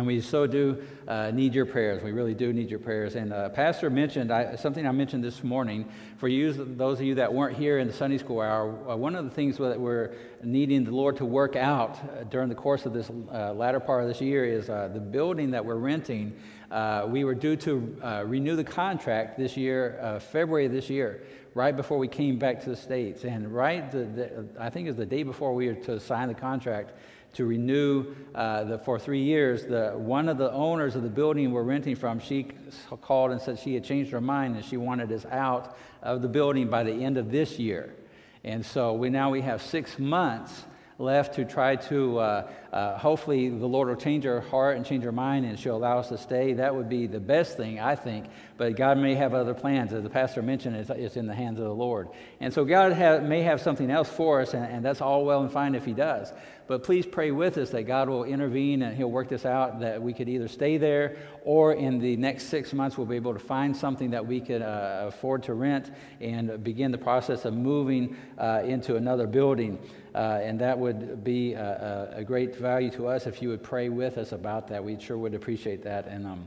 And we so do uh, need your prayers. We really do need your prayers. And uh, Pastor mentioned I, something I mentioned this morning. For you, those of you that weren't here in the Sunday school hour, uh, one of the things that we're needing the Lord to work out uh, during the course of this uh, latter part of this year is the building that we're renting. we were due to renew the contract this year, February this year, right before we came back to the States. And right, the, the, I think it was the day before we were to sign the contract to renew uh, the, for three years. The, one of the owners of the building we're renting from, she called and said she had changed her mind and she wanted us out of the building by the end of this year. And so we now we have six months left to try to, uh, uh, hopefully, the Lord will change our heart and change our mind and she'll allow us to stay. That would be the best thing, I think. But God may have other plans. As the pastor mentioned, it's, it's in the hands of the Lord. And so God have, may have something else for us, and, and that's all well and fine if He does. But please pray with us that God will intervene and He'll work this out, that we could either stay there or in the next six months we'll be able to find something that we could uh, afford to rent and begin the process of moving uh, into another building. Uh, and that would be a, a, great value to us if you would pray with us about that. We sure would appreciate that. And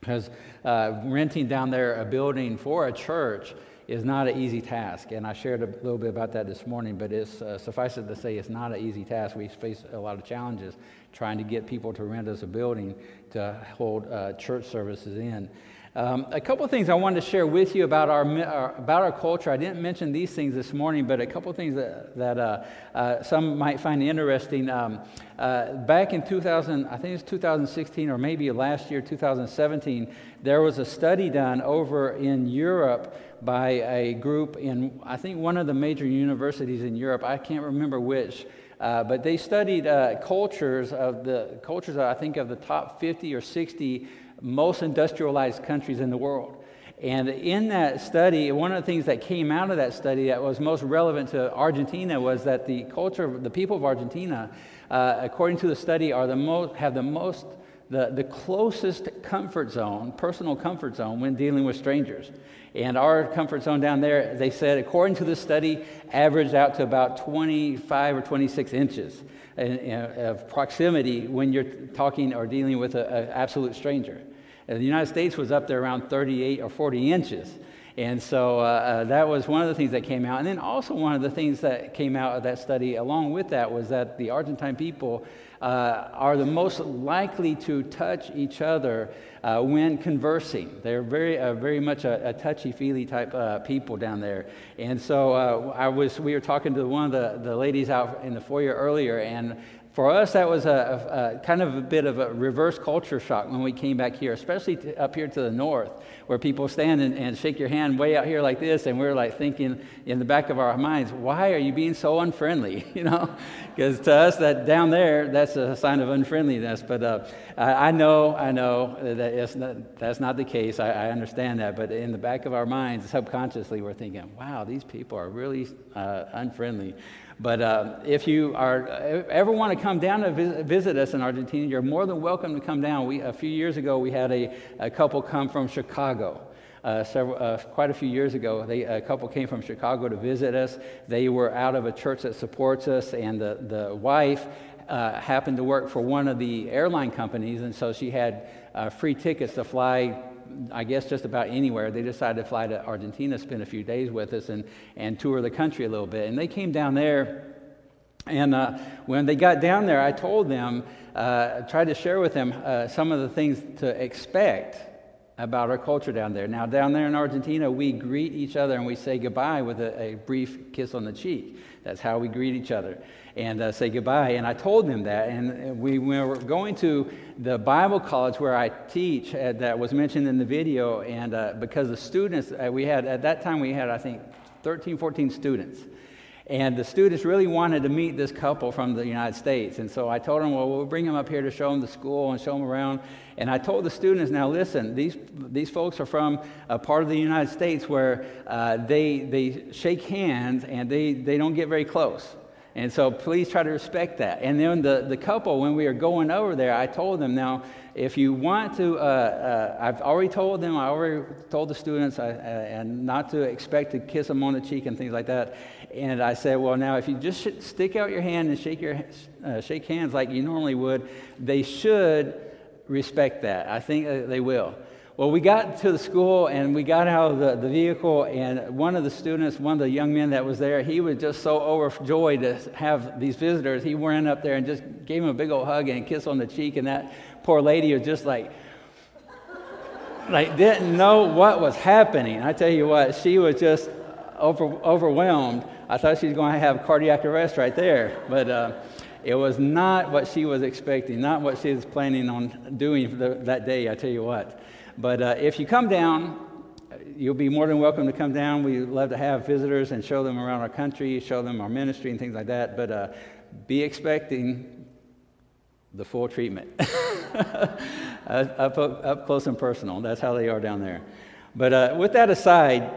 because um, uh, renting down there a building for a church is not an easy task. And I shared a little bit about that this morning, but it's uh, suffice it to say it's not an easy task. We face a lot of challenges trying to get people to rent us a building to hold uh, church services in. Um, a couple of things I wanted to share with you about our, our, about our culture. I didn't mention these things this morning, but a couple of things that, that uh, uh, some might find interesting. Um, uh, back in 2000, I think it's 2016 or maybe last year, 2017, there was a study done over in Europe by a group in, I think, one of the major universities in Europe. I can't remember which. Uh, but they studied uh, cultures of the cultures, I think, of the top 50 or 60 most industrialized countries in the world. And in that study, one of the things that came out of that study that was most relevant to Argentina was that the culture, the people of Argentina, uh, according to the study, are the most, have the most, the, the closest comfort zone, personal comfort zone, when dealing with strangers. And our comfort zone down there, they said, according to the study, averaged out to about 25 or 26 inches of proximity when you're talking or dealing with an absolute stranger. And the United States was up there around 38 or 40 inches. And so uh, uh, that was one of the things that came out. And then also, one of the things that came out of that study, along with that, was that the Argentine people uh, are the most likely to touch each other uh, when conversing. They're very, uh, very much a, a touchy feely type uh, people down there. And so I was, we were talking to one of the, the ladies out in the foyer earlier, and for us, that was a, a, kind of a bit of a reverse culture shock when we came back here, especially to, up here to the north, where people stand and, and, shake your hand way out here like this, and we're like thinking in the back of our minds, why are you being so unfriendly? You know, because to us, that down there, that's a sign of unfriendliness. But uh, I, I, know, I know that not, that's not the case. I, I, understand that, but in the back of our minds, subconsciously, we're thinking, wow, these people are really uh, unfriendly. But uh, if you are ever want to come down to visit, visit, us in Argentina, you're more than welcome to come down. We, a few years ago, we had a, a couple come from Chicago. Uh, several, uh, quite a few years ago, they, a couple came from Chicago to visit us. They were out of a church that supports us, and the, the wife uh, happened to work for one of the airline companies, and so she had uh, free tickets to fly I guess, just about anywhere. They decided to fly to Argentina, spend a few days with us, and, and tour the country a little bit. And they came down there, and uh, when they got down there, I told them, uh, tried to share with them uh, some of the things to expect about our culture down there. Now, down there in Argentina, we greet each other and we say goodbye with a, a brief kiss on the cheek. That's how we greet each other and uh, say goodbye. And I told them that. And we, we, were going to the Bible college where I teach, uh, that was mentioned in the video. And uh, because the students, uh, we had, at that time, we had, I think, 13, 14 students. And the students really wanted to meet this couple from the United States. And so I told them, well, we'll bring them up here to show them the school and show them around. And I told the students, now listen, these, these folks are from a part of the United States where uh, they, they shake hands and they, they don't get very close. And so please try to respect that. And then the, the couple, when we were going over there, I told them, now, if you want to, uh, uh, I've already told them, I already told the students, I, uh, and not to expect to kiss them on the cheek and things like that. And I said, well, now, if you just stick out your hand and shake, your, uh, shake hands like you normally would, they should respect that. I think they will. Well, we got to the school and we got out of the, the vehicle, and one of the students, one of the young men that was there, he was just so overjoyed to have these visitors. He ran up there and just gave him a big old hug and a kiss on the cheek, and that poor lady was just like, like didn't know what was happening. I tell you what, she was just over, overwhelmed. I thought she was going to have cardiac arrest right there, but. Uh, it was not what she was expecting, not what she was planning on doing the, that day, I tell you what. But uh, if you come down, you'll be more than welcome to come down. We love to have visitors and show them around our country, show them our ministry and things like that. But uh, be expecting the full treatment up, up, up, close and personal. That's how they are down there. But uh, with that aside,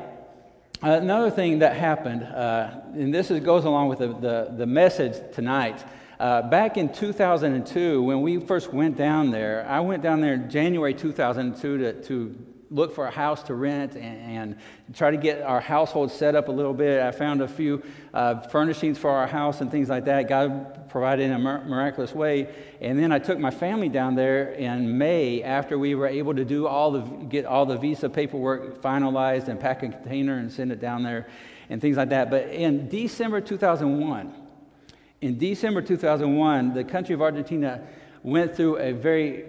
another thing that happened, uh, and this is, goes along with the, the, the message tonight. Uh, back in 2002, when we first went down there, I went down there in January 2002 to, to look for a house to rent and, and, try to get our household set up a little bit. I found a few uh, furnishings for our house and things like that. God provided in a miraculous way. And then I took my family down there in May after we were able to do all the get all the visa paperwork finalized and pack a container and send it down there and things like that. But in December 2001 in December 2001, the country of Argentina went through a very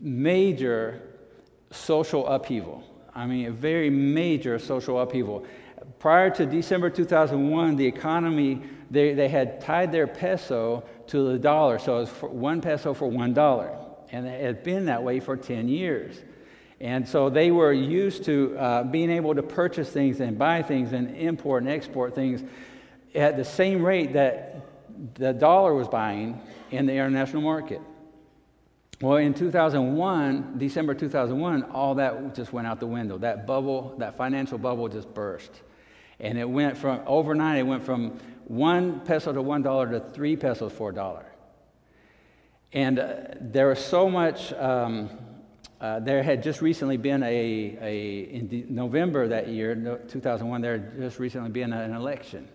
major social upheaval. I mean, a very major social upheaval. Prior to December 2001, the economy, they, they had tied their peso to the dollar, so it was one peso for one dollar. And it had been that way for 10 years. And so they were used to uh, being able to purchase things and buy things and import and export things at the same rate that the dollar was buying in the international market. Well, in 2001, December 2001, all that just went out the window. That bubble, that financial bubble just burst. And it went from, overnight, it went from one peso to one dollar to three pesos for a dollar. And uh, there was so much, um, uh, there had just recently been a, a in November that year, 2001, there had just recently been an election.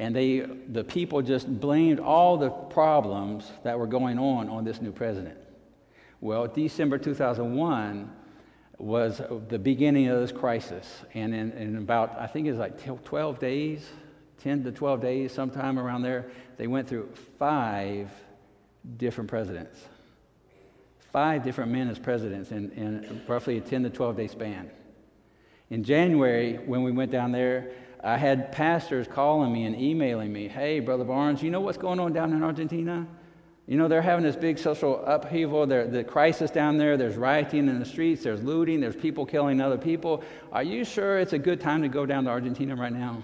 And they, the people just blamed all the problems that were going on on this new president. Well, December 2001 was the beginning of this crisis. And in, in about, I think it was like 12 days, 10 to 12 days, sometime around there, they went through five different presidents. Five different men as presidents in, in roughly a 10 to 12 day span. In January, when we went down there, I had pastors calling me and emailing me, hey, Brother Barnes, you know what's going on down in Argentina? You know, they're having this big social upheaval. There, the crisis down there, there's rioting in the streets, there's looting, there's people killing other people. Are you sure it's a good time to go down to Argentina right now?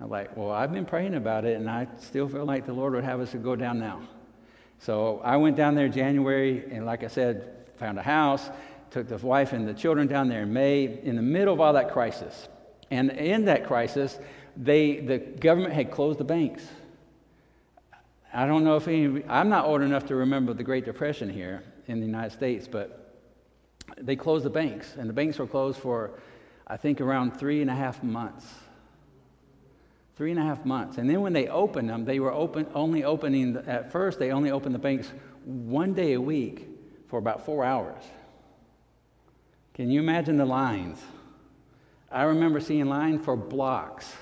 I'm like, well, I've been praying about it, and I still feel like the Lord would have us to go down now. So I went down there January, and like I said, found a house, took the wife and the children down there in May, in the middle of all that crisis. And in that crisis, they, the government had closed the banks. I don't know if any, I'm not old enough to remember the Great Depression here in the United States, but they closed the banks, and the banks were closed for, I think, around three and a half months. Three and a half months. And then when they opened them, they were open, only opening, at first, they only opened the banks one day a week for about four hours. Can you imagine the lines? I remember seeing lines for blocks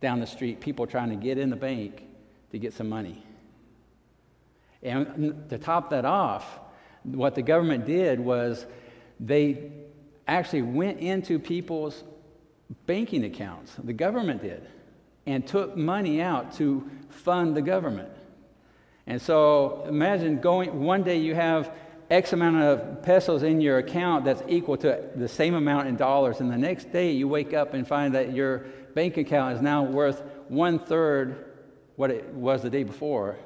down the street, people trying to get in the bank to get some money. And to top that off, what the government did was they actually went into people's banking accounts, the government did, and took money out to fund the government. And so imagine going, one day you have X amount of pesos in your account that's equal to the same amount in dollars. And the next day you wake up and find that your bank account is now worth one third what it was the day before.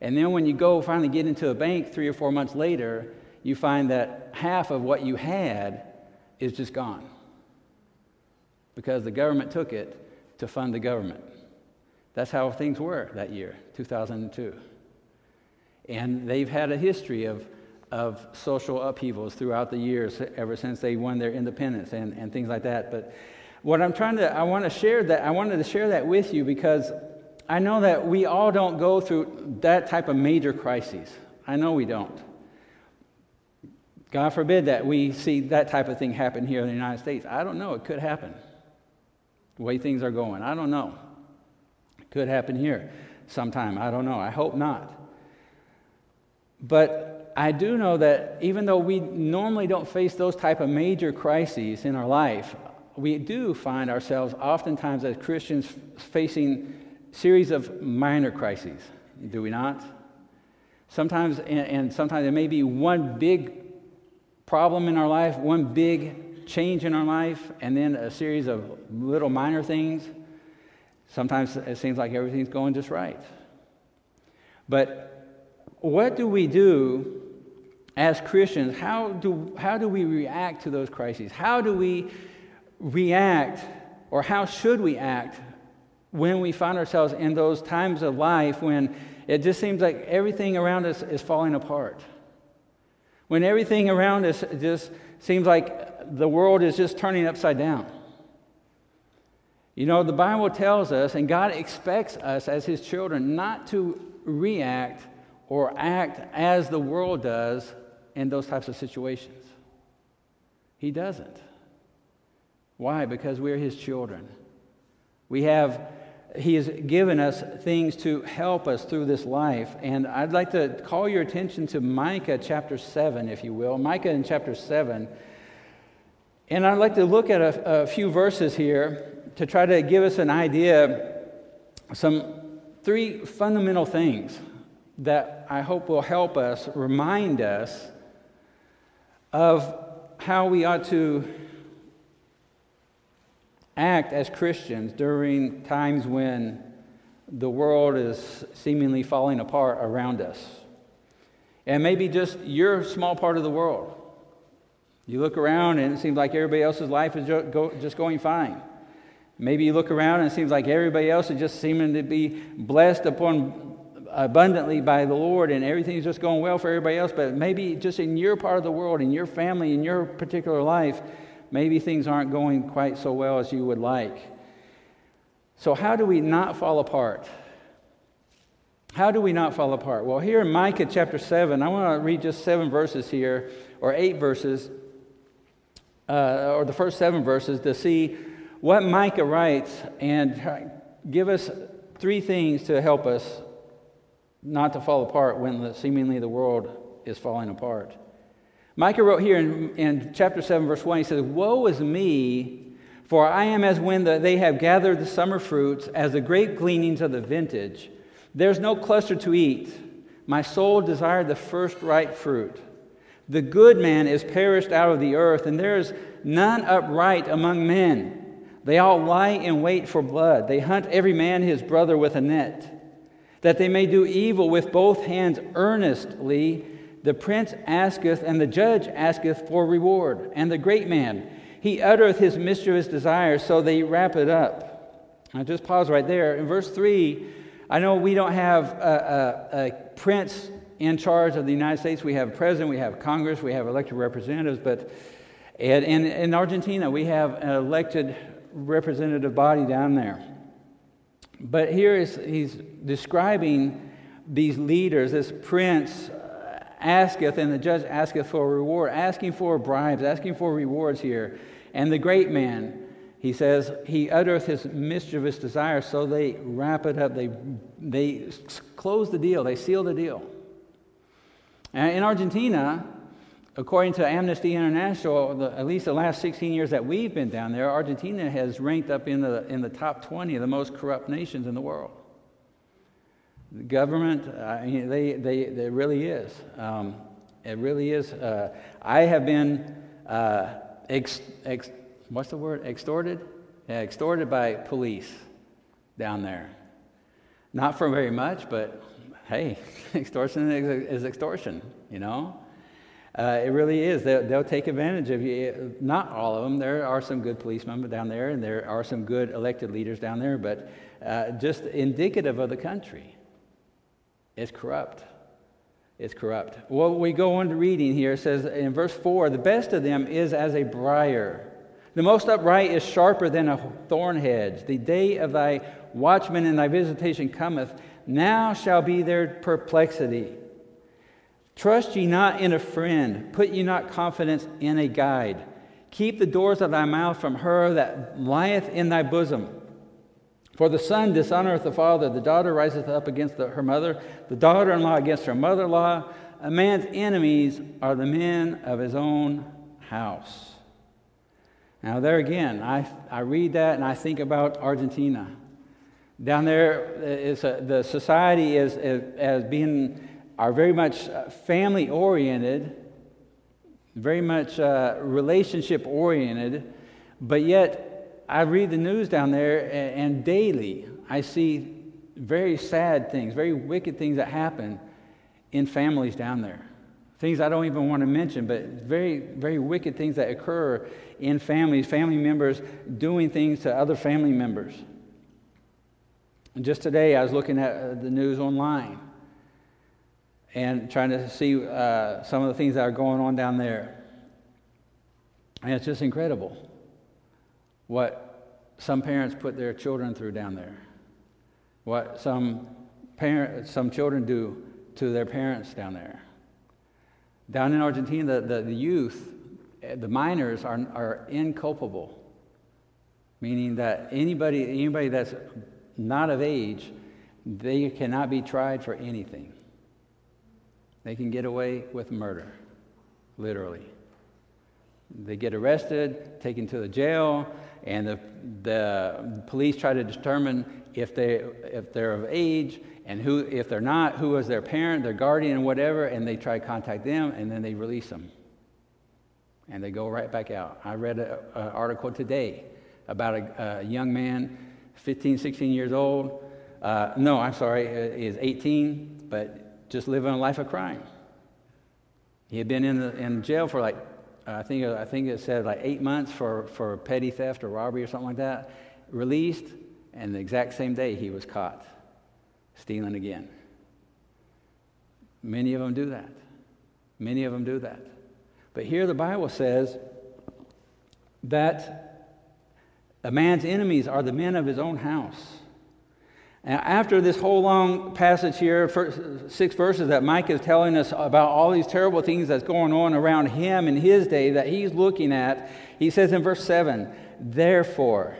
And then when you go finally get into a bank three or four months later, you find that half of what you had is just gone because the government took it to fund the government. That's how things were that year, 2002. And they've had a history of, of social upheavals throughout the years ever since they won their independence and, and things like that. But what I'm trying to, I want to share that, I wanted to share that with you because I know that we all don't go through that type of major crises. I know we don't. God forbid that we see that type of thing happen here in the United States. I don't know. It could happen. The way things are going. I don't know. It could happen here sometime. I don't know. I hope not. But I do know that even though we normally don't face those type of major crises in our life, we do find ourselves oftentimes as Christians facing series of minor crises, do we not? Sometimes, and, sometimes there may be one big problem in our life, one big change in our life, and then a series of little minor things. Sometimes it seems like everything's going just right. But what do we do as Christians? How do, how do we react to those crises? How do we react, or how should we act when we find ourselves in those times of life when it just seems like everything around us is falling apart. When everything around us just seems like the world is just turning upside down. You know, the Bible tells us, and God expects us as His children not to react or act as the world does in those types of situations. He doesn't. Why? Because we're His children. We have he has given us things to help us through this life. And I'd like to call your attention to Micah chapter 7, if you will. Micah in chapter 7. And I'd like to look at a, a few verses here to try to give us an idea, some three fundamental things that I hope will help us, remind us of how we ought to act as Christians during times when the world is seemingly falling apart around us. And maybe just your small part of the world. You look around and it seems like everybody else's life is just going fine. Maybe you look around and it seems like everybody else is just seeming to be blessed upon abundantly by the Lord and everything's just going well for everybody else, but maybe just in your part of the world, in your family, in your particular life, maybe things aren't going quite so well as you would like. So, how do we not fall apart? How do we not fall apart? Well, here in Micah chapter 7, I want to read just seven verses here, or eight verses, uh, or the first seven verses, to see what Micah writes and give us three things to help us not to fall apart when the, seemingly the world is falling apart. Micah wrote here in, in chapter 7, verse 1, he says, Woe is me, for I am as when the, they have gathered the summer fruits, as the grape gleanings of the vintage. There's no cluster to eat. My soul desired the first ripe fruit. The good man is perished out of the earth, and there is none upright among men. They all lie in wait for blood. They hunt every man his brother with a net, that they may do evil with both hands earnestly the prince asketh, and the judge asketh for reward. And the great man, he uttereth his mischievous desires, so they wrap it up. I just pause right there. In verse 3, I know we don't have a, a, a prince in charge of the United States. We have a president, we have Congress, we have elected representatives, but in Argentina, we have an elected representative body down there. But here is, he's describing these leaders, this prince asketh, and the judge asketh for a reward, asking for bribes, asking for rewards here. And the great man, he says, he uttereth his mischievous desires, so they wrap it up. They, they close the deal, they seal the deal. And in Argentina, according to Amnesty International, the, at least the last 16 years that we've been down there, Argentina has ranked up in the, in the top 20 of the most corrupt nations in the world. The government, I mean, they, they, they really is. Um, it really is. Uh, I have been, uh, ex, ex, what's the word? Extorted? yeah, extorted by police down there. Not for very much, but hey, extortion is, is extortion, you know? Uh, it really is. They'll, they'll, take advantage of you. Not all of them. There are some good policemen down there, and there are some good elected leaders down there, but uh, just indicative of the country. It's corrupt. It's corrupt. Well, we go on to reading here. It says in verse 4 the best of them is as a briar. The most upright is sharper than a thorn hedge. The day of thy watchman and thy visitation cometh. Now shall be their perplexity. Trust ye not in a friend, put ye not confidence in a guide. Keep the doors of thy mouth from her that lieth in thy bosom. For the son dishonoreth the father, the daughter riseth up against the, her mother, the daughter in law against her mother in law. A man's enemies are the men of his own house. Now, there again, I, I read that and I think about Argentina. Down there, uh, is a, the society is, is, as being are very much uh, family oriented, very much uh, relationship oriented, but yet I read the news down there, and, and daily I see very sad things, very wicked things that happen in families down there. Things I don't even want to mention, but very, very wicked things that occur in families, family members doing things to other family members. And just today, I was looking at uh, the news online and trying to see uh, some of the things that are going on down there. And it's just incredible what some parents put their children through down there, what some, parent, some children do to their parents down there. Down in Argentina, the, the, the youth, the minors, are, are inculpable, meaning that anybody, anybody that's not of age, they cannot be tried for anything. They can get away with murder, literally. They get arrested, taken to the jail, and the, the police try to determine if, they, if they're of age and who, if they're not, who is their parent, their guardian, whatever, and they try to contact them, and then they release them. And they go right back out. I read an article today about a, a, young man, 15, 16 years old. Uh, no, I'm sorry, uh, is 18, but just living a life of crime. He had been in, the, in jail for like, I think, I think it said like eight months for, for petty theft or robbery or something like that. Released, and the exact same day he was caught stealing again. Many of them do that. Many of them do that. But here the Bible says that a man's enemies are the men of his own house. And after this whole long passage here, six verses that Micah is telling us about all these terrible things that's going on around him in his day that he's looking at, he says in verse 7 Therefore,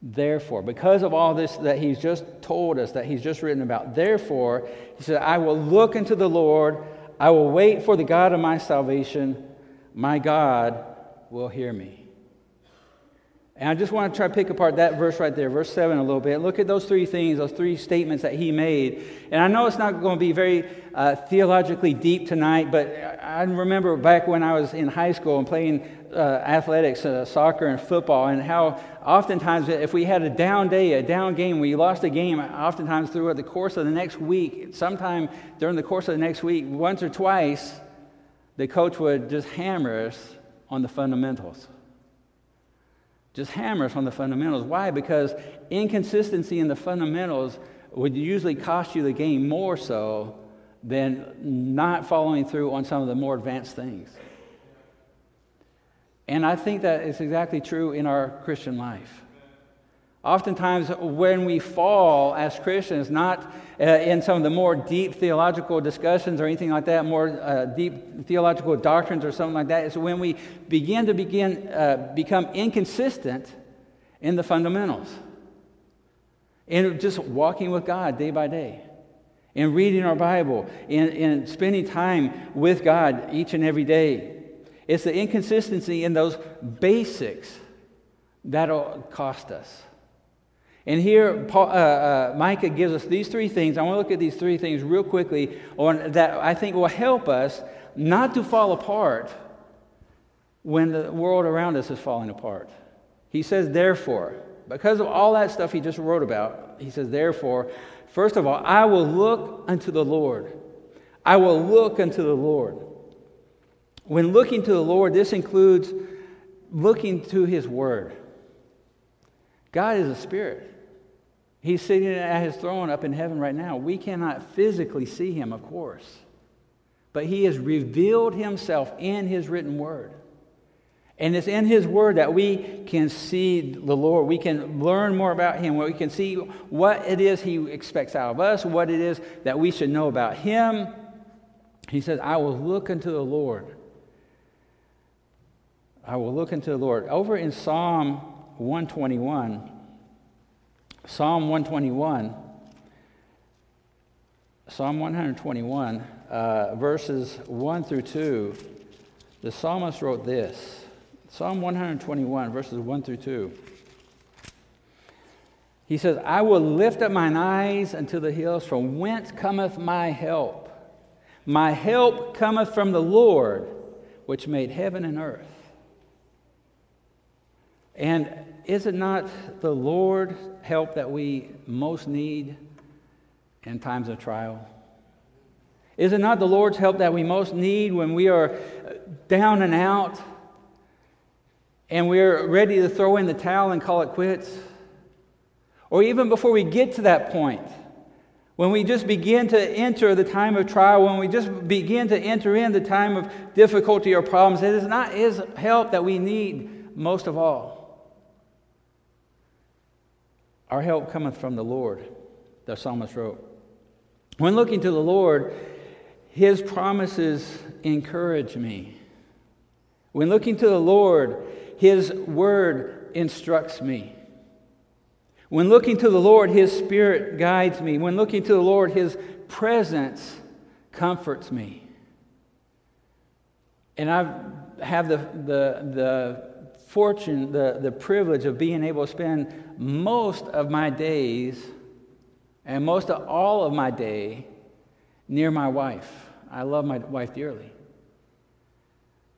therefore, because of all this that he's just told us, that he's just written about, therefore, he said, I will look into the Lord, I will wait for the God of my salvation, my God will hear me. And I just want to try to pick apart that verse right there, verse 7, a little bit. Look at those three things, those three statements that he made. And I know it's not going to be very uh, theologically deep tonight, but I remember back when I was in high school and playing uh, athletics, uh, soccer and football, and how oftentimes if we had a down day, a down game, we lost a game, oftentimes throughout the course of the next week, sometime during the course of the next week, once or twice, the coach would just hammer us on the fundamentals just hammers on the fundamentals. Why? Because inconsistency in the fundamentals would usually cost you the game more so than not following through on some of the more advanced things. And I think that is exactly true in our Christian life. Oftentimes, when we fall as Christians, not uh, in some of the more deep theological discussions or anything like that, more uh, deep theological doctrines or something like that, is when we begin to begin uh, become inconsistent in the fundamentals, in just walking with God day by day, in reading our Bible, in, in spending time with God each and every day. It's the inconsistency in those basics that'll cost us. And here, Paul, uh, uh, Micah gives us these three things. I want to look at these three things real quickly on, that I think will help us not to fall apart when the world around us is falling apart. He says, therefore, because of all that stuff he just wrote about, he says, therefore, first of all, I will look unto the Lord. I will look unto the Lord. When looking to the Lord, this includes looking to his word. God is a spirit. He's sitting at his throne up in heaven right now. We cannot physically see him, of course, but he has revealed himself in his written word. And it's in His Word that we can see the Lord. We can learn more about Him. We can see what it is He expects out of us, what it is that we should know about Him. He says, I will look unto the Lord. I will look unto the Lord. Over in Psalm 121, Psalm 121, Psalm 121, uh, verses 1 through 2, the psalmist wrote this. Psalm 121, verses 1 through 2. He says, I will lift up mine eyes unto the hills, from whence cometh my help. My help cometh from the Lord, which made heaven and earth. And is it not the Lord help that we most need in times of trial? Is it not the Lord's help that we most need when we are down and out? and we're ready to throw in the towel and call it quits. Or even before we get to that point, when we just begin to enter the time of trial, when we just begin to enter in the time of difficulty or problems, it is not His help that we need most of all. Our help cometh from the Lord, the psalmist wrote. When looking to the Lord, His promises encourage me. When looking to the Lord, his word instructs me. When looking to the Lord, His Spirit guides me. When looking to the Lord, His presence comforts me. And I have the, the, the fortune, the, the privilege of being able to spend most of my days and most of all of my day near my wife. I love my wife dearly.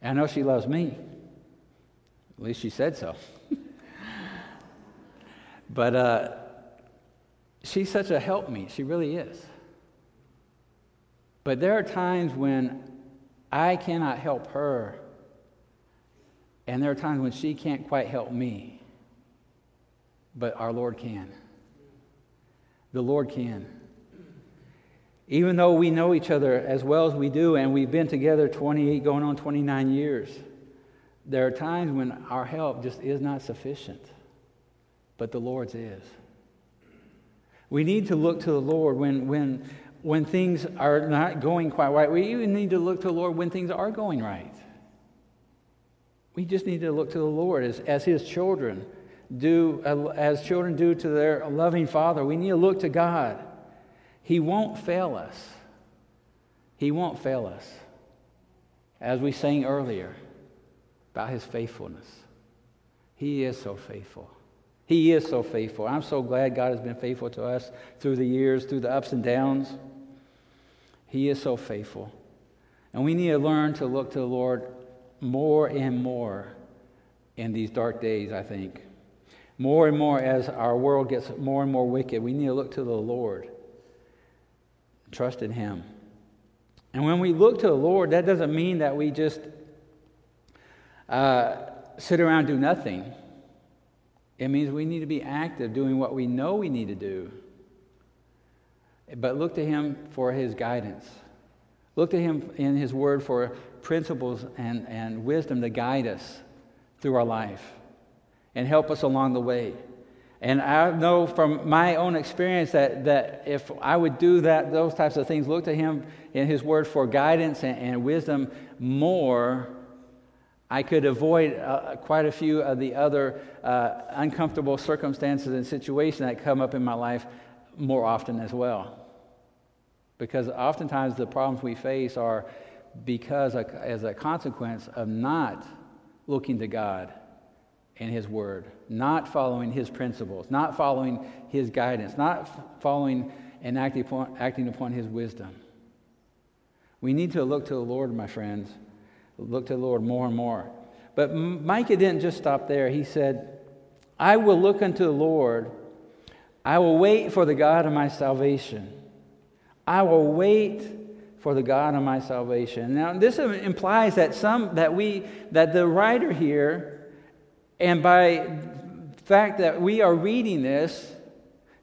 I know she loves me. At least she said so. but uh, she's such a help me. She really is. But there are times when I cannot help her, and there are times when she can't quite help me. But our Lord can. The Lord can. Even though we know each other as well as we do, and we've been together 28, going on 29 years there are times when our help just is not sufficient, but the Lord's is. We need to look to the Lord when, when, when things are not going quite right. We even need to look to the Lord when things are going right. We just need to look to the Lord as, as His children do, uh, as children do to their loving Father. We need to look to God. He won't fail us. He won't fail us. As we sang earlier, about his faithfulness. He is so faithful. He is so faithful. I'm so glad God has been faithful to us through the years, through the ups and downs. He is so faithful. And we need to learn to look to the Lord more and more in these dark days, I think. More and more as our world gets more and more wicked, we need to look to the Lord, trust in Him. And when we look to the Lord, that doesn't mean that we just uh, sit around do nothing. It means we need to be active doing what we know we need to do. But look to Him for His guidance. Look to Him in His Word for principles and, and wisdom to guide us through our life and help us along the way. And I know from my own experience that, that if I would do that, those types of things, look to Him in His Word for guidance and, and wisdom more, I could avoid uh, quite a few of the other uh, uncomfortable circumstances and situations that come up in my life more often as well. Because oftentimes the problems we face are because, as a consequence of not looking to God and His Word, not following His principles, not following His guidance, not following and acting upon, acting upon His wisdom. We need to look to the Lord, my friends look to the Lord more and more. But Micah didn't just stop there. He said, I will look unto the Lord. I will wait for the God of my salvation. I will wait for the God of my salvation. Now, this implies that some that we that the writer here, and by fact that we are reading this,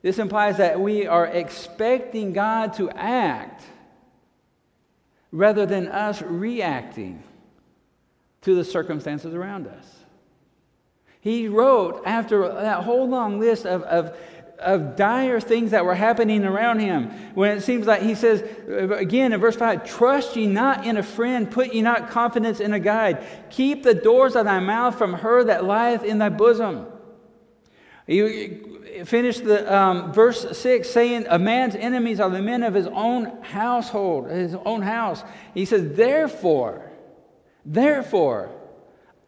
this implies that we are expecting God to act rather than us reacting to the circumstances around us. He wrote after that whole long list of, of, of dire things that were happening around him. When it seems like he says, again in verse 5, trust ye not in a friend, put ye not confidence in a guide. Keep the doors of thy mouth from her that lieth in thy bosom. You finish the um, verse 6 saying, A man's enemies are the men of his own household, his own house. He says, Therefore, therefore,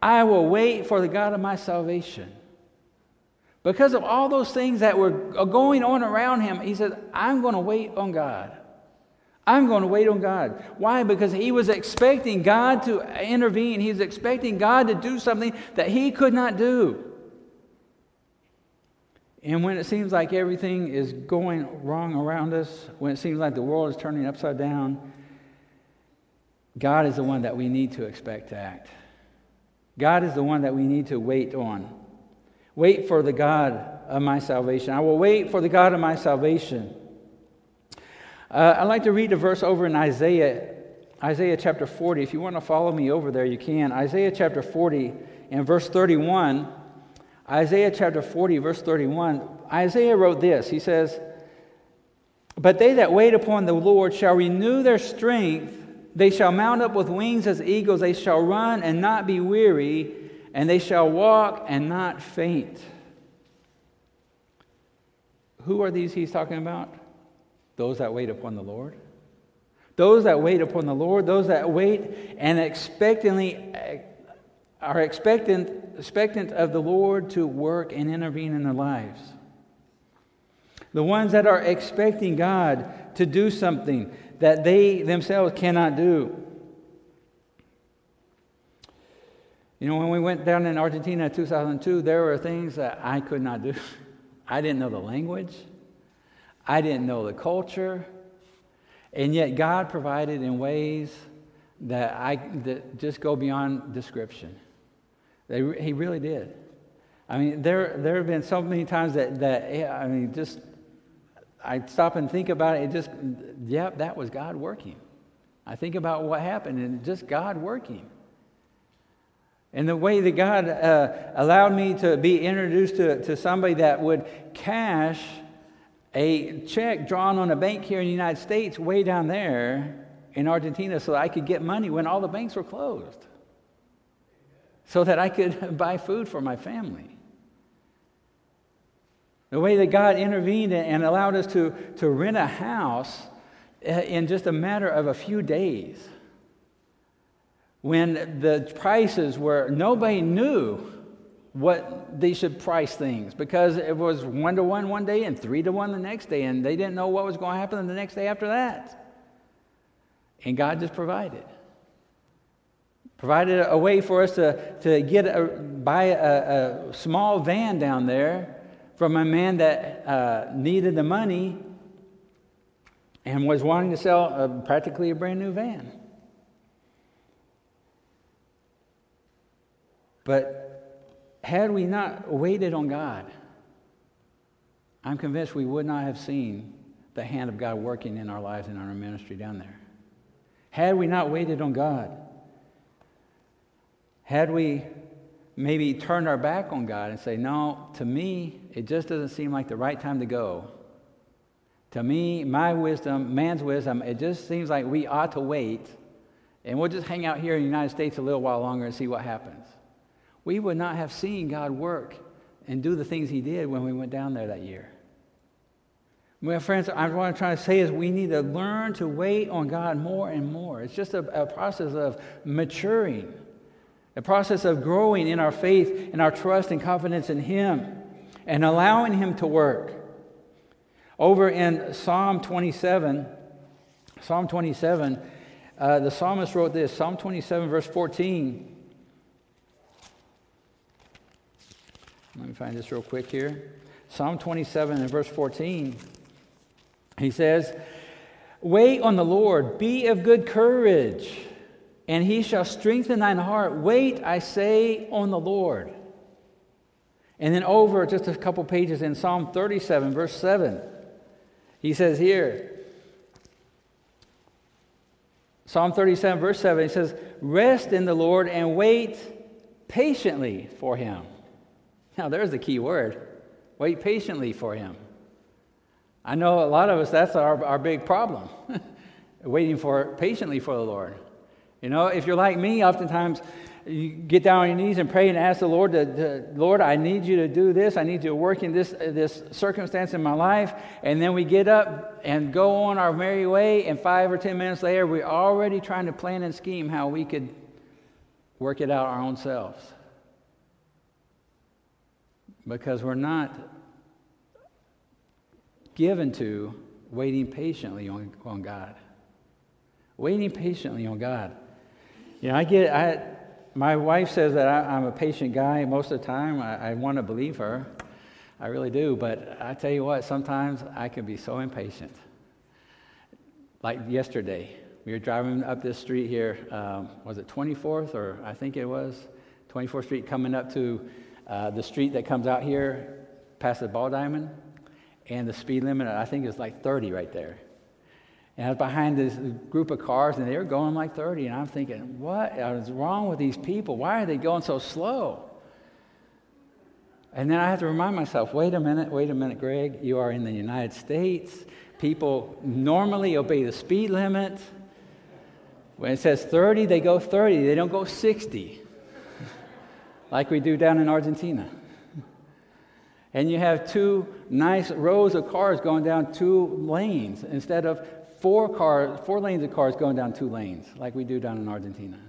I will wait for the God of my salvation. Because of all those things that were going on around him, he said, I'm going to wait on God. I'm going to wait on God. Why? Because he was expecting God to intervene. He was expecting God to do something that he could not do. And when it seems like everything is going wrong around us, when it seems like the world is turning upside down, God is the one that we need to expect to act. God is the one that we need to wait on. Wait for the God of my salvation. I will wait for the God of my salvation. Uh, I'd like to read a verse over in Isaiah, Isaiah chapter 40. If you want to follow me over there, you can. Isaiah chapter 40 and verse 31. Isaiah chapter 40, verse 31, Isaiah wrote this. He says, But they that wait upon the Lord shall renew their strength. They shall mount up with wings as eagles. They shall run and not be weary, and they shall walk and not faint. Who are these he's talking about? Those that wait upon the Lord. Those that wait upon the Lord, those that wait and expectantly are expectant, expectant of the Lord to work and intervene in their lives. The ones that are expecting God to do something that they themselves cannot do. You know, when we went down in Argentina in 2002, there were things that I could not do. I didn't know the language, I didn't know the culture, and yet God provided in ways that I that just go beyond description. They, he really did. I mean, there, there have been so many times that, that, I mean, just, I stop and think about it, it just, yep, that was God working. I think about what happened and just God working. And the way that God uh, allowed me to be introduced to, to somebody that would cash a check drawn on a bank here in the United States way down there in Argentina so I could get money when all the banks were closed so that I could buy food for my family. The way that God intervened and allowed us to, to rent a house uh, in just a matter of a few days when the prices were, nobody knew what they should price things because it was one to one one day and three to one the next day, and they didn't know what was going to happen the next day after that. And God just provided provided a way for us to, to get a, buy a, a small van down there from a man that uh, needed the money and was wanting to sell a, practically a brand new van. But had we not waited on God, I'm convinced we would not have seen the hand of God working in our lives and in our ministry down there. Had we not waited on God, had we maybe turned our back on God and say, No, to me, it just doesn't seem like the right time to go. To me, my wisdom, man's wisdom, it just seems like we ought to wait and we'll just hang out here in the United States a little while longer and see what happens. We would not have seen God work and do the things He did when we went down there that year. My friends, I'm trying to say is we need to learn to wait on God more and more. It's just a, a process of maturing a process of growing in our faith and our trust and confidence in Him and allowing Him to work. Over in Psalm 27, Psalm 27, uh, the psalmist wrote this Psalm 27, verse 14. Let me find this real quick here. Psalm 27 and verse 14. He says, Wait on the Lord, be of good courage, and he shall strengthen thine heart. Wait, I say, on the Lord. And then over just a couple pages in Psalm 37, verse 7, he says here, Psalm 37, verse 7, he says, Rest in the Lord and wait patiently for him. Now, there's the key word wait patiently for him. I know a lot of us, that's our, our big problem, waiting for patiently for the Lord. You know, if you're like me, oftentimes you get down on your knees and pray and ask the Lord, to, to, Lord, I need you to do this. I need you to work in this, uh, this circumstance in my life. And then we get up and go on our merry way. And five or ten minutes later, we're already trying to plan and scheme how we could work it out our own selves. Because we're not given to waiting patiently on, on God. Waiting patiently on God. You know, I get, I, my wife says that I, am a patient guy most of the time. I, I want to believe her. I really do. But I tell you what, sometimes I can be so impatient. Like yesterday, we were driving up this street here. Um, was it 24th, or I think it was 24th Street, coming up to uh, the street that comes out here past the ball diamond. And the speed limit, I think, is like 30 right there. And I was behind this group of cars, and they were going like 30. And I'm thinking, what is wrong with these people? Why are they going so slow? And then I have to remind myself wait a minute, wait a minute, Greg. You are in the United States. People normally obey the speed limit. When it says 30, they go 30, they don't go 60, like we do down in Argentina. And you have two nice rows of cars going down two lanes instead of four cars, four lanes of cars going down two lanes, like we do down in Argentina.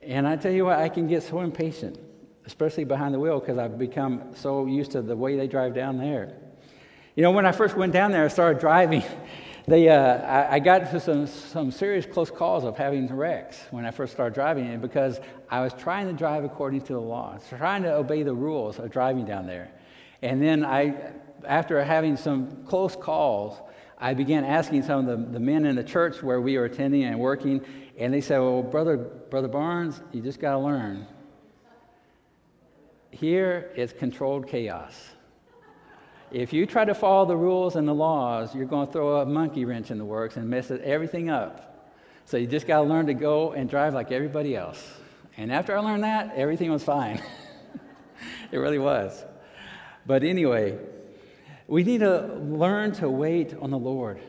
And I tell you what, I can get so impatient, especially behind the wheel, because I've become so used to the way they drive down there. You know, when I first went down there, I started driving. They, uh, I, I, got into some, some serious close calls of having wrecks when I first started driving it because I was trying to drive according to the law, trying to obey the rules of driving down there. And then I, after having some close calls, I began asking some of the, the men in the church where we were attending and working, and they said, Well, Brother, Brother Barnes, you just got to learn. Here it's controlled chaos. If you try to follow the rules and the laws, you're going to throw a monkey wrench in the works and mess everything up. So you just got to learn to go and drive like everybody else. And after I learned that, everything was fine. it really was. But anyway, we need to learn to wait on the Lord.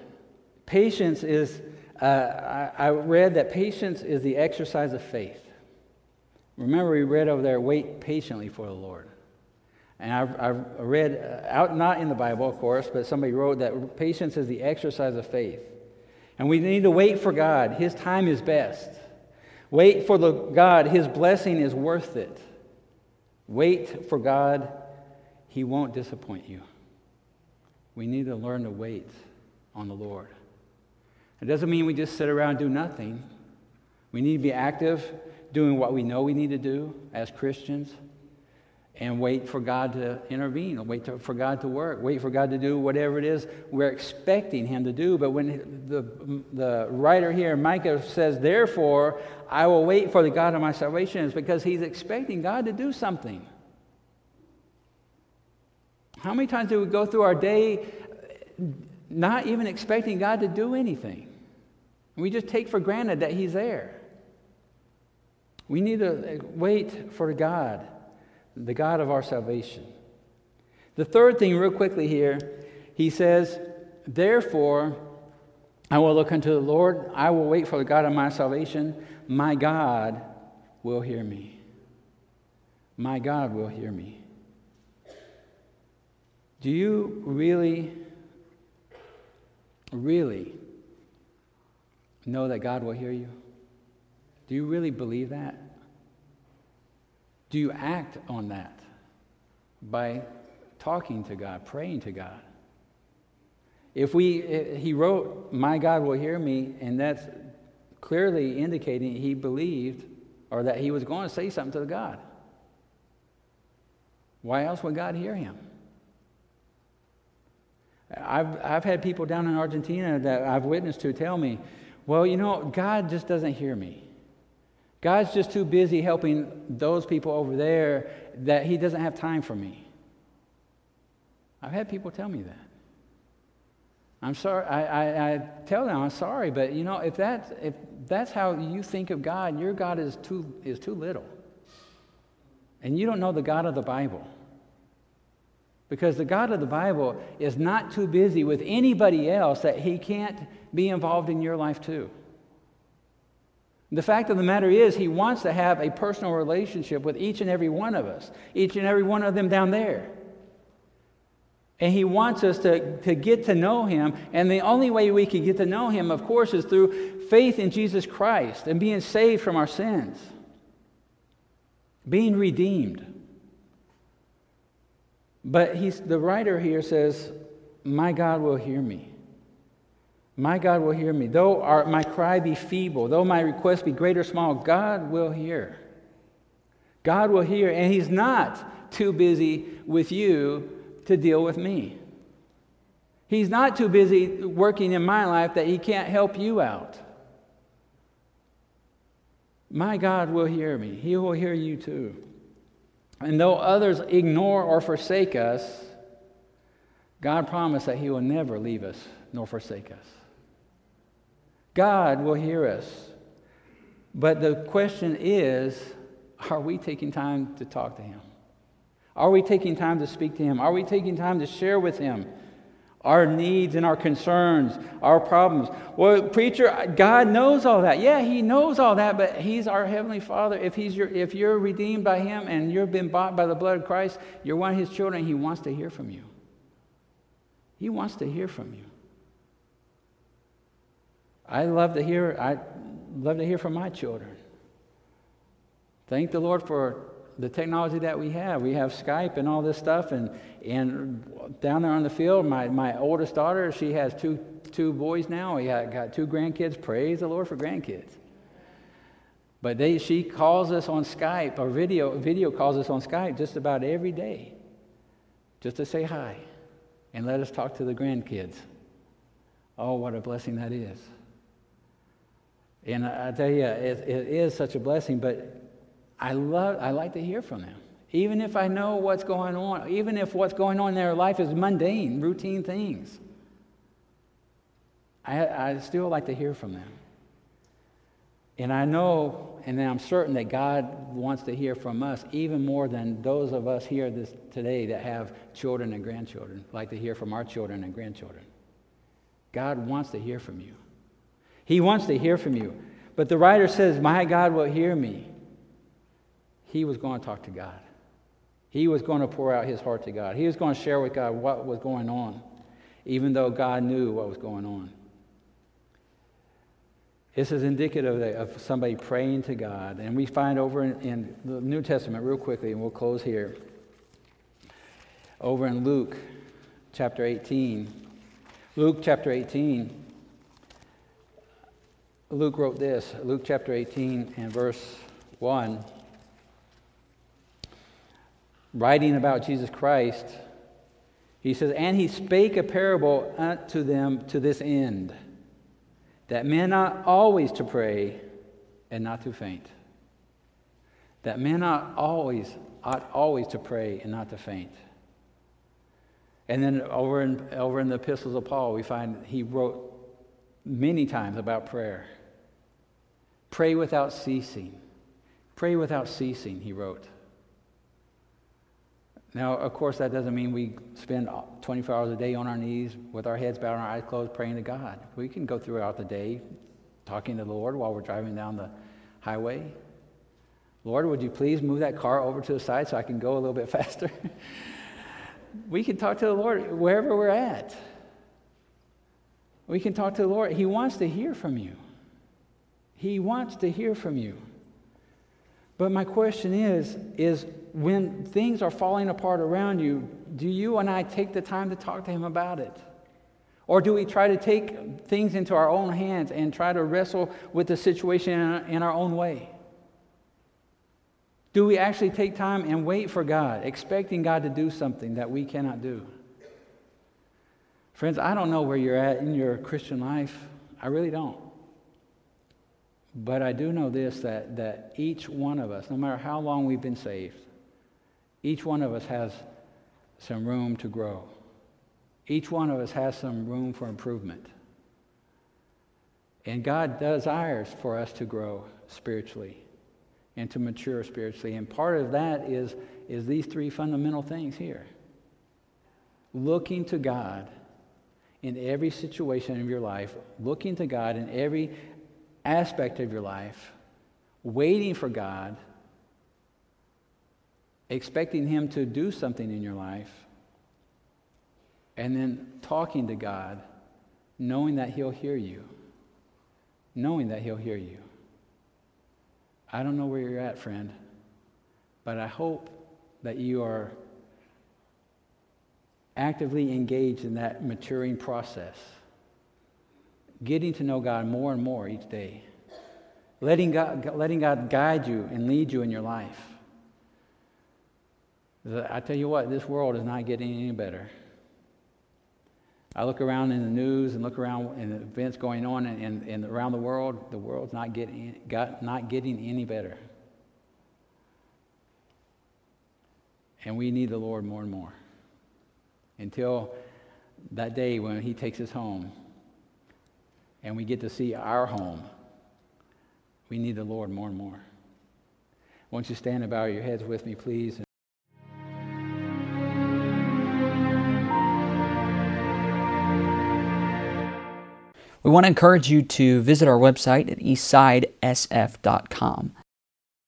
Patience is, uh, I, I read that patience is the exercise of faith. Remember, we read over there, wait patiently for the Lord. And I've, I've read, uh, out not in the Bible, of course, but somebody wrote that patience is the exercise of faith. And we need to wait for God. His time is best. Wait for the God. His blessing is worth it. Wait for God. He won't disappoint you. We need to learn to wait on the Lord. It doesn't mean we just sit around and do nothing. We need to be active, doing what we know we need to do as Christians, and wait for God to intervene, wait to, for God to work, wait for God to do whatever it is we're expecting Him to do. But when the, the writer here, Micah, says, Therefore, I will wait for the God of my salvation, it's because he's expecting God to do something. How many times do we go through our day not even expecting God to do anything? We just take for granted that He's there. We need to wait for God, the God of our salvation. The third thing, real quickly here, he says, Therefore, I will look unto the Lord, I will wait for the God of my salvation. My God will hear me. My God will hear me. Do you really, really know that God will hear you? Do you really believe that? Do you act on that by talking to God, praying to God? If we, eh, he wrote, My God will hear me, and that's clearly indicating he believed or that he was going to say something to God. Why else would God hear him? I've, I've had people down in Argentina that I've witnessed to tell me, well, you know, God just doesn't hear me. God's just too busy helping those people over there that He doesn't have time for me. I've had people tell me that. I'm sorry. I, I, I, tell them I'm sorry, but you know, if that's if that's how you think of God, your God is too is too little. And you don't know the God of the Bible. Because the God of the Bible is not too busy with anybody else that he can't be involved in your life too. The fact of the matter is, he wants to have a personal relationship with each and every one of us, each and every one of them down there. And he wants us to, to get to know him. And the only way we can get to know him, of course, is through faith in Jesus Christ and being saved from our sins, being redeemed. But he's, the writer here says, My God will hear me. My God will hear me. Though our, my cry be feeble, though my request be great or small, God will hear. God will hear, and He's not too busy with you to deal with me. He's not too busy working in my life that He can't help you out. My God will hear me. He will hear you too. And though others ignore or forsake us, God promised that He will never leave us nor forsake us. God will hear us. But the question is are we taking time to talk to Him? Are we taking time to speak to Him? Are we taking time to share with Him? our needs and our concerns, our problems. Well, preacher, God knows all that. Yeah, He knows all that, but He's our Heavenly Father. If, he's your, if you're redeemed by Him and you've been bought by the blood of Christ, you're one of His children, He wants to hear from you. He wants to hear from you. I love to hear, I love to hear from my children. Thank the Lord for the technology that we have. We have Skype and all this stuff, and, and down there on the field, my, my oldest daughter, she has two, two boys now. We got, two grandkids. Praise the Lord for grandkids. But they, she calls us on Skype, or video, video calls us on Skype just about every day, just to say hi and let us talk to the grandkids. Oh, what a blessing that is. And I, tell you, it, it is such a blessing, but I, love, I like to hear from them. Even if I know what's going on, even if what's going on in their life is mundane, routine things, I, I still like to hear from them. And I know, and I'm certain that God wants to hear from us even more than those of us here this, today that have children and grandchildren, like to hear from our children and grandchildren. God wants to hear from you. He wants to hear from you. But the writer says, My God will hear me he was going to talk to God. He was going to pour out his heart to God. He was going to share with God what was going on, even though God knew what was going on. This is indicative of somebody praying to God. And we find over in, in the New Testament, real quickly, and we'll close here. Over in Luke chapter 18. Luke chapter 18. Luke wrote this Luke chapter 18 and verse 1 writing about Jesus Christ, he says, And he spake a parable unto them to this end, that men ought always to pray and not to faint. That men ought always, ought always to pray and not to faint. And then over in, over in the epistles of Paul, we find he wrote many times about prayer. Pray without ceasing. Pray without ceasing, he wrote. Now, of course, that doesn't mean we spend 24 hours a day on our knees with our heads bowed and our eyes closed praying to God. We can go throughout the day talking to the Lord while we're driving down the highway. Lord, would you please move that car over to the side so I can go a little bit faster? we can talk to the Lord wherever we're at. We can talk to the Lord. He wants to hear from you. He wants to hear from you. But my question is, is when things are falling apart around you, do you and I take the time to talk to him about it? Or do we try to take things into our own hands and try to wrestle with the situation in our own way? Do we actually take time and wait for God, expecting God to do something that we cannot do? Friends, I don't know where you're at in your Christian life. I really don't. But I do know this that, that each one of us, no matter how long we've been saved, each one of us has some room to grow. Each one of us has some room for improvement. And God desires for us to grow spiritually and to mature spiritually. And part of that is, is these three fundamental things here looking to God in every situation of your life, looking to God in every aspect of your life, waiting for God, expecting Him to do something in your life, and then talking to God, knowing that He'll hear you. Knowing that He'll hear you. I don't know where you're at, friend, but I hope that you are actively engaged in that maturing process, getting to know God more and more each day, letting God, letting God guide you and lead you in your life. I tell you what, this world is not getting any better. I look around in the news and look around in the events going on and, and, and around the world, the world's not getting, got, not getting any better. And we need the Lord more and more until that day when He takes us home and we get to see our home. We need the Lord more and more. Won't you stand and bow your heads with me, please? We want to encourage you to visit our website at eastsidesf.com.